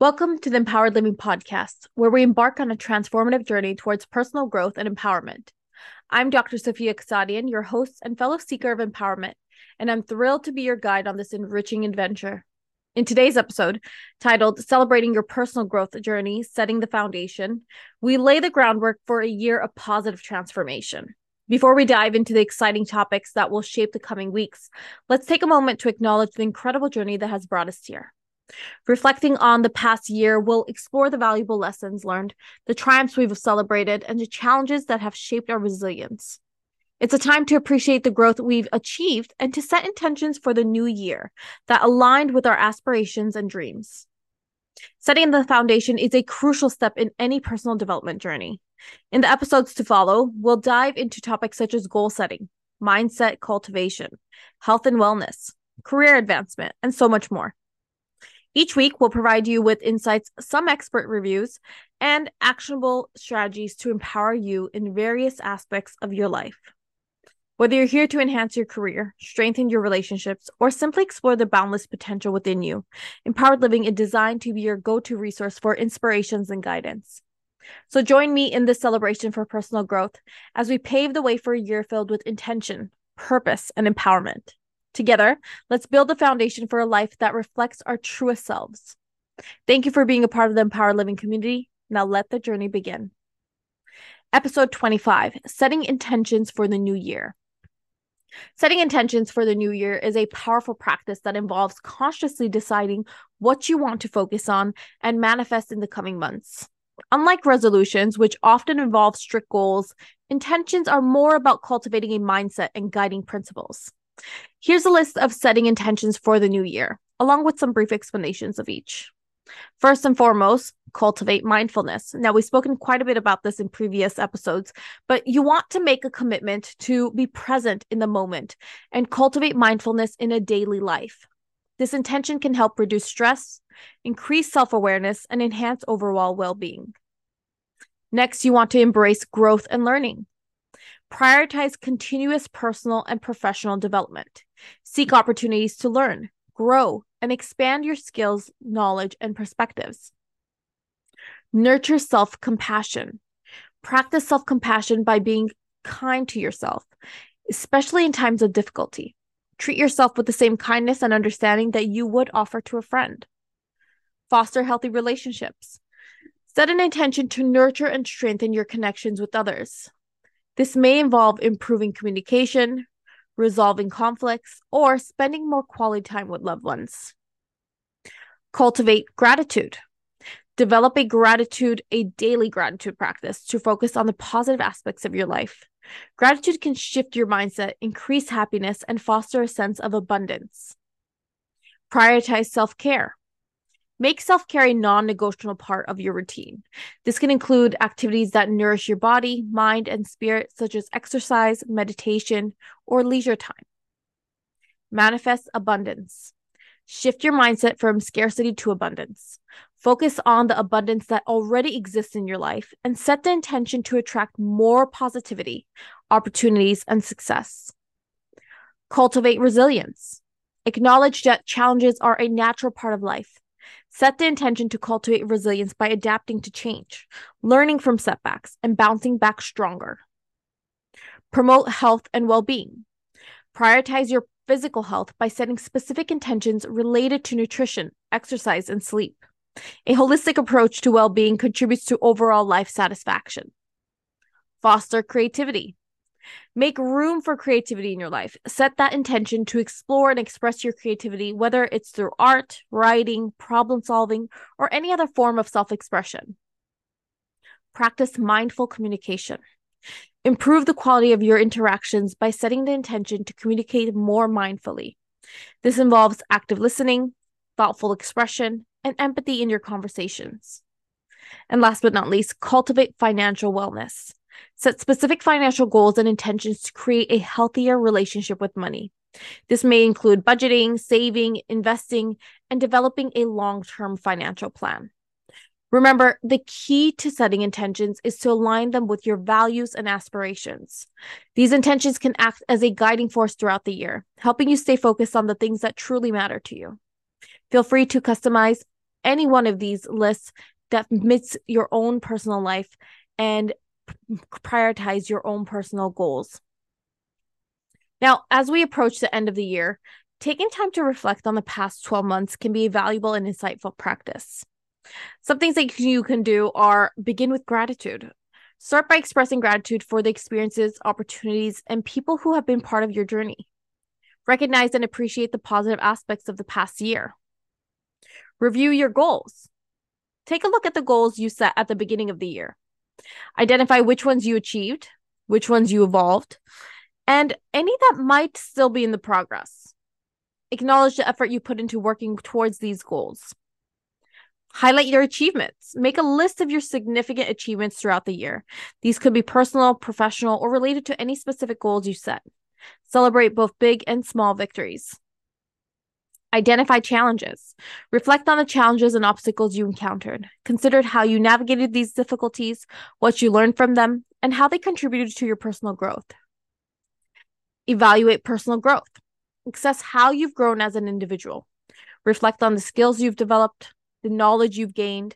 Welcome to the Empowered Living Podcast, where we embark on a transformative journey towards personal growth and empowerment. I'm Dr. Sophia Kasadian, your host and fellow seeker of empowerment, and I'm thrilled to be your guide on this enriching adventure. In today's episode, titled Celebrating Your Personal Growth Journey Setting the Foundation, we lay the groundwork for a year of positive transformation. Before we dive into the exciting topics that will shape the coming weeks, let's take a moment to acknowledge the incredible journey that has brought us here. Reflecting on the past year, we'll explore the valuable lessons learned, the triumphs we've celebrated, and the challenges that have shaped our resilience. It's a time to appreciate the growth we've achieved and to set intentions for the new year that aligned with our aspirations and dreams. Setting the foundation is a crucial step in any personal development journey. In the episodes to follow, we'll dive into topics such as goal setting, mindset cultivation, health and wellness, career advancement, and so much more. Each week, we'll provide you with insights, some expert reviews, and actionable strategies to empower you in various aspects of your life. Whether you're here to enhance your career, strengthen your relationships, or simply explore the boundless potential within you, Empowered Living is designed to be your go to resource for inspirations and guidance. So join me in this celebration for personal growth as we pave the way for a year filled with intention, purpose, and empowerment. Together, let's build the foundation for a life that reflects our truest selves. Thank you for being a part of the Empowered Living community. Now let the journey begin. Episode 25 Setting Intentions for the New Year. Setting intentions for the new year is a powerful practice that involves consciously deciding what you want to focus on and manifest in the coming months. Unlike resolutions, which often involve strict goals, intentions are more about cultivating a mindset and guiding principles. Here's a list of setting intentions for the new year, along with some brief explanations of each. First and foremost, cultivate mindfulness. Now, we've spoken quite a bit about this in previous episodes, but you want to make a commitment to be present in the moment and cultivate mindfulness in a daily life. This intention can help reduce stress, increase self awareness, and enhance overall well being. Next, you want to embrace growth and learning. Prioritize continuous personal and professional development. Seek opportunities to learn, grow, and expand your skills, knowledge, and perspectives. Nurture self compassion. Practice self compassion by being kind to yourself, especially in times of difficulty. Treat yourself with the same kindness and understanding that you would offer to a friend. Foster healthy relationships. Set an intention to nurture and strengthen your connections with others. This may involve improving communication, resolving conflicts, or spending more quality time with loved ones. Cultivate gratitude. Develop a gratitude, a daily gratitude practice to focus on the positive aspects of your life. Gratitude can shift your mindset, increase happiness, and foster a sense of abundance. Prioritize self care. Make self care a non negotiable part of your routine. This can include activities that nourish your body, mind, and spirit, such as exercise, meditation, or leisure time. Manifest abundance. Shift your mindset from scarcity to abundance. Focus on the abundance that already exists in your life and set the intention to attract more positivity, opportunities, and success. Cultivate resilience. Acknowledge that challenges are a natural part of life Set the intention to cultivate resilience by adapting to change, learning from setbacks, and bouncing back stronger. Promote health and well being. Prioritize your physical health by setting specific intentions related to nutrition, exercise, and sleep. A holistic approach to well being contributes to overall life satisfaction. Foster creativity. Make room for creativity in your life. Set that intention to explore and express your creativity, whether it's through art, writing, problem solving, or any other form of self expression. Practice mindful communication. Improve the quality of your interactions by setting the intention to communicate more mindfully. This involves active listening, thoughtful expression, and empathy in your conversations. And last but not least, cultivate financial wellness. Set specific financial goals and intentions to create a healthier relationship with money. This may include budgeting, saving, investing, and developing a long term financial plan. Remember, the key to setting intentions is to align them with your values and aspirations. These intentions can act as a guiding force throughout the year, helping you stay focused on the things that truly matter to you. Feel free to customize any one of these lists that meets your own personal life and prioritize your own personal goals. Now, as we approach the end of the year, taking time to reflect on the past 12 months can be a valuable and insightful practice. Some things that you can do are begin with gratitude. Start by expressing gratitude for the experiences, opportunities, and people who have been part of your journey. Recognize and appreciate the positive aspects of the past year. Review your goals. Take a look at the goals you set at the beginning of the year. Identify which ones you achieved, which ones you evolved, and any that might still be in the progress. Acknowledge the effort you put into working towards these goals. Highlight your achievements. Make a list of your significant achievements throughout the year. These could be personal, professional, or related to any specific goals you set. Celebrate both big and small victories. Identify challenges. Reflect on the challenges and obstacles you encountered. Consider how you navigated these difficulties, what you learned from them, and how they contributed to your personal growth. Evaluate personal growth. Assess how you've grown as an individual. Reflect on the skills you've developed, the knowledge you've gained,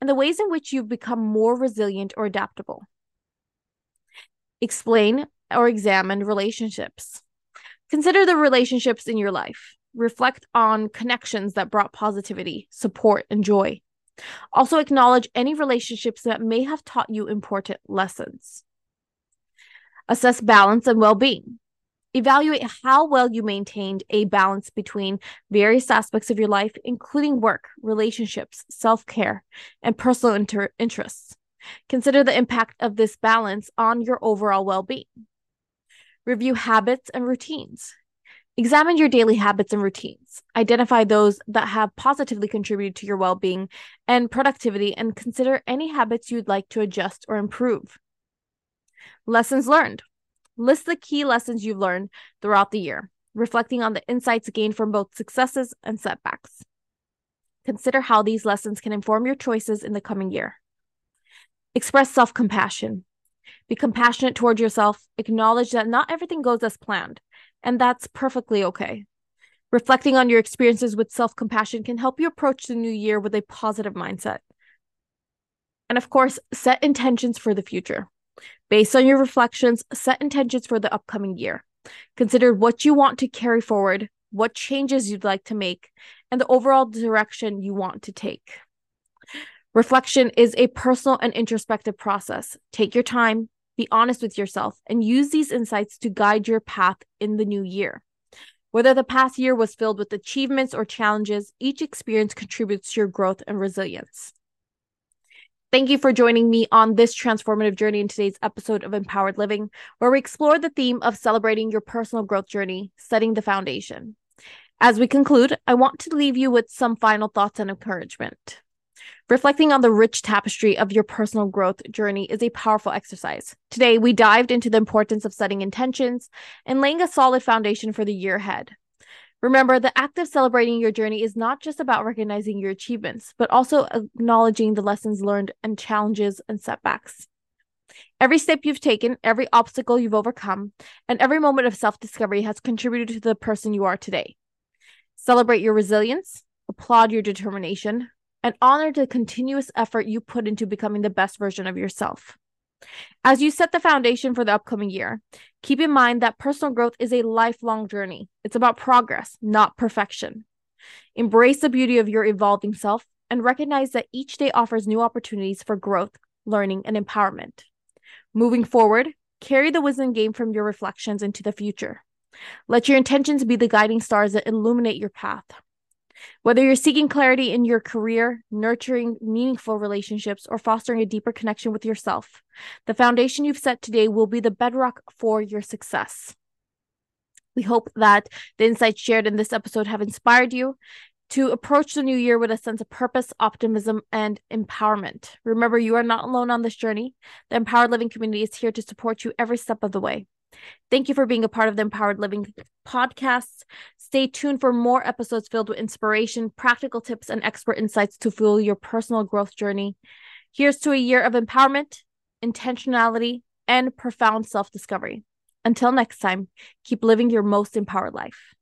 and the ways in which you've become more resilient or adaptable. Explain or examine relationships. Consider the relationships in your life. Reflect on connections that brought positivity, support, and joy. Also, acknowledge any relationships that may have taught you important lessons. Assess balance and well being. Evaluate how well you maintained a balance between various aspects of your life, including work, relationships, self care, and personal inter- interests. Consider the impact of this balance on your overall well being. Review habits and routines. Examine your daily habits and routines. Identify those that have positively contributed to your well being and productivity, and consider any habits you'd like to adjust or improve. Lessons learned. List the key lessons you've learned throughout the year, reflecting on the insights gained from both successes and setbacks. Consider how these lessons can inform your choices in the coming year. Express self compassion. Be compassionate toward yourself. Acknowledge that not everything goes as planned, and that's perfectly okay. Reflecting on your experiences with self compassion can help you approach the new year with a positive mindset. And of course, set intentions for the future. Based on your reflections, set intentions for the upcoming year. Consider what you want to carry forward, what changes you'd like to make, and the overall direction you want to take. Reflection is a personal and introspective process. Take your time, be honest with yourself, and use these insights to guide your path in the new year. Whether the past year was filled with achievements or challenges, each experience contributes to your growth and resilience. Thank you for joining me on this transformative journey in today's episode of Empowered Living, where we explore the theme of celebrating your personal growth journey, setting the foundation. As we conclude, I want to leave you with some final thoughts and encouragement. Reflecting on the rich tapestry of your personal growth journey is a powerful exercise. Today, we dived into the importance of setting intentions and laying a solid foundation for the year ahead. Remember, the act of celebrating your journey is not just about recognizing your achievements, but also acknowledging the lessons learned and challenges and setbacks. Every step you've taken, every obstacle you've overcome, and every moment of self discovery has contributed to the person you are today. Celebrate your resilience, applaud your determination, and honor the continuous effort you put into becoming the best version of yourself. As you set the foundation for the upcoming year, keep in mind that personal growth is a lifelong journey. It's about progress, not perfection. Embrace the beauty of your evolving self and recognize that each day offers new opportunities for growth, learning, and empowerment. Moving forward, carry the wisdom gained from your reflections into the future. Let your intentions be the guiding stars that illuminate your path. Whether you're seeking clarity in your career, nurturing meaningful relationships, or fostering a deeper connection with yourself, the foundation you've set today will be the bedrock for your success. We hope that the insights shared in this episode have inspired you to approach the new year with a sense of purpose, optimism, and empowerment. Remember, you are not alone on this journey. The Empowered Living community is here to support you every step of the way. Thank you for being a part of the Empowered Living podcast. Stay tuned for more episodes filled with inspiration, practical tips, and expert insights to fuel your personal growth journey. Here's to a year of empowerment, intentionality, and profound self discovery. Until next time, keep living your most empowered life.